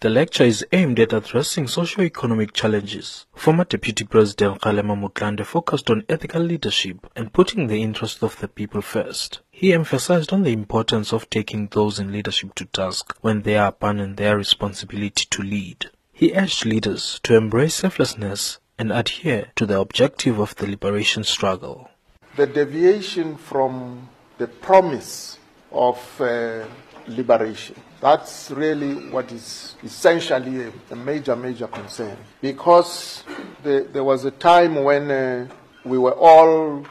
The lecture is aimed at addressing socio-economic challenges. Former Deputy President Kgalema Motlanthe focused on ethical leadership and putting the interests of the people first. He emphasized on the importance of taking those in leadership to task when they are upon their responsibility to lead. He urged leaders to embrace selflessness and adhere to the objective of the liberation struggle. The deviation from the promise of uh, liberation. That's really what is essentially a, a major, major concern. Because the, there was a time when uh, we were all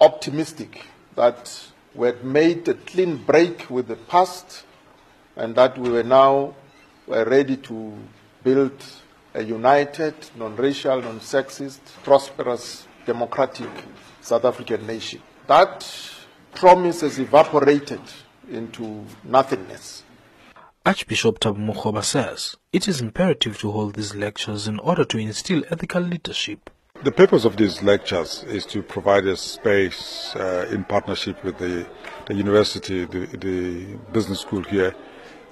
optimistic that we had made a clean break with the past and that we were now were ready to build a united, non-racial, non-sexist, prosperous, democratic South African nation. That promise has evaporated into nothingness. Archbishop Thabo Makgoba says it is imperative to hold these lectures in order to instill ethical leadership. The purpose of these lectures is to provide a space uh, in partnership with the, the university, the, the, business school here,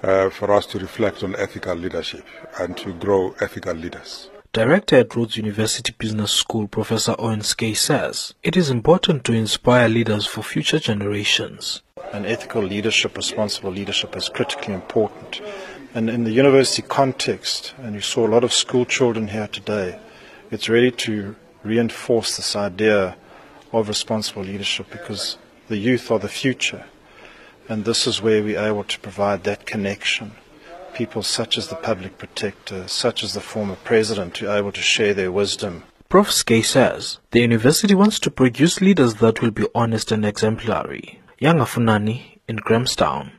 uh, for us to reflect on ethical leadership and to grow ethical leaders. Director at Rhodes University Business School, Professor Owen Skae says it is important to inspire leaders for future generations. An ethical leadership, responsible leadership is critically important. And in the university context, and you saw a lot of school children here today, it's really to reinforce this idea of responsible leadership because the youth are the future. And this is where we're able to provide that connection. People such as the public protector, such as the former president, to able to share their wisdom. Prof. Skae says the university wants to produce leaders that will be honest and exemplary. Yanga Funani in Grahamstown.